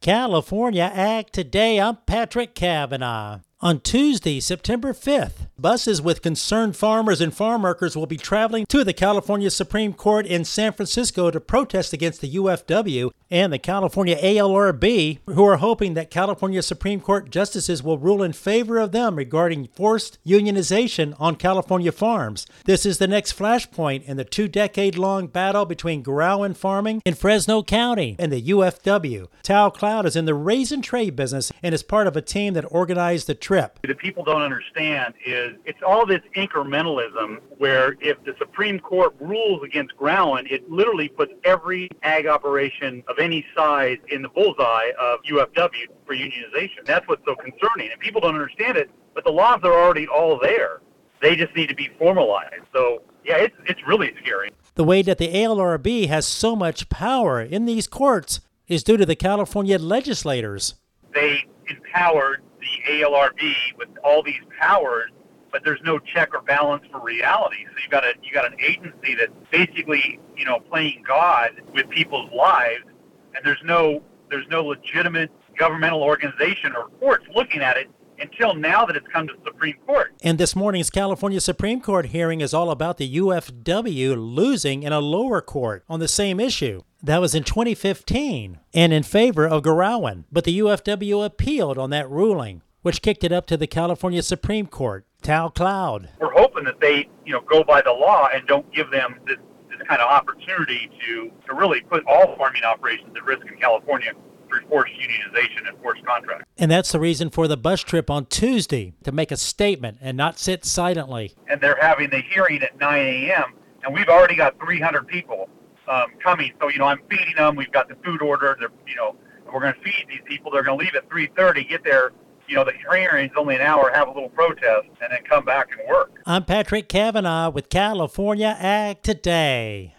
California Ag Today. I'm Patrick Cavanaugh. On Tuesday, September 5th, buses with concerned farmers and farm workers will be traveling to the California Supreme Court in San Francisco to protest against the UFW and the California ALRB, who are hoping that California Supreme Court justices will rule in favor of them regarding forced unionization on California farms. This is the next flashpoint in the two decade long battle between Gerawan farming in Fresno County and the UFW. Tal Cloud is in the raisin trade business and is part of a team that organized the trip. That people don't understand is it's all this incrementalism where if the Supreme Court rules against Gerawan, it literally puts every ag operation of any size in the bullseye of UFW for unionization. That's what's so concerning. And people don't understand it, but the laws are already all there. They just need to be formalized. So, yeah, it's, it's really scary. The way that the ALRB has so much power in these courts is due to the California legislators. They empowered the ALRB with all these powers, but there's no check or balance for reality. So you got a you got an agency that's basically you know playing God with people's lives, and there's no there's no legitimate governmental organization or courts looking at it until now that it's come to the Supreme Court. And this morning's California Supreme Court hearing is all about the UFW losing in a lower court on the same issue. That was in 2015 and in favor of Gerawan. But the UFW appealed on that ruling, which kicked it up to the California Supreme Court. Tal Cloud. We're hoping that they, you know, go by the law and don't give them this, this kind of opportunity to, to really put all farming operations at risk in California through forced unionization and forced contracts. And that's the reason for the bus trip on Tuesday to make a statement and not sit silently. And they're having the hearing at 9 a.m. and we've already got 300 people um, coming. So you know, I'm feeding them. We've got the food order. They're you know, we're going to feed these people. They're going to leave at 3:30, get there. You know, the hearing's only an hour, have a little protest, and then come back and work. I'm Patrick Cavanaugh with California Ag Today.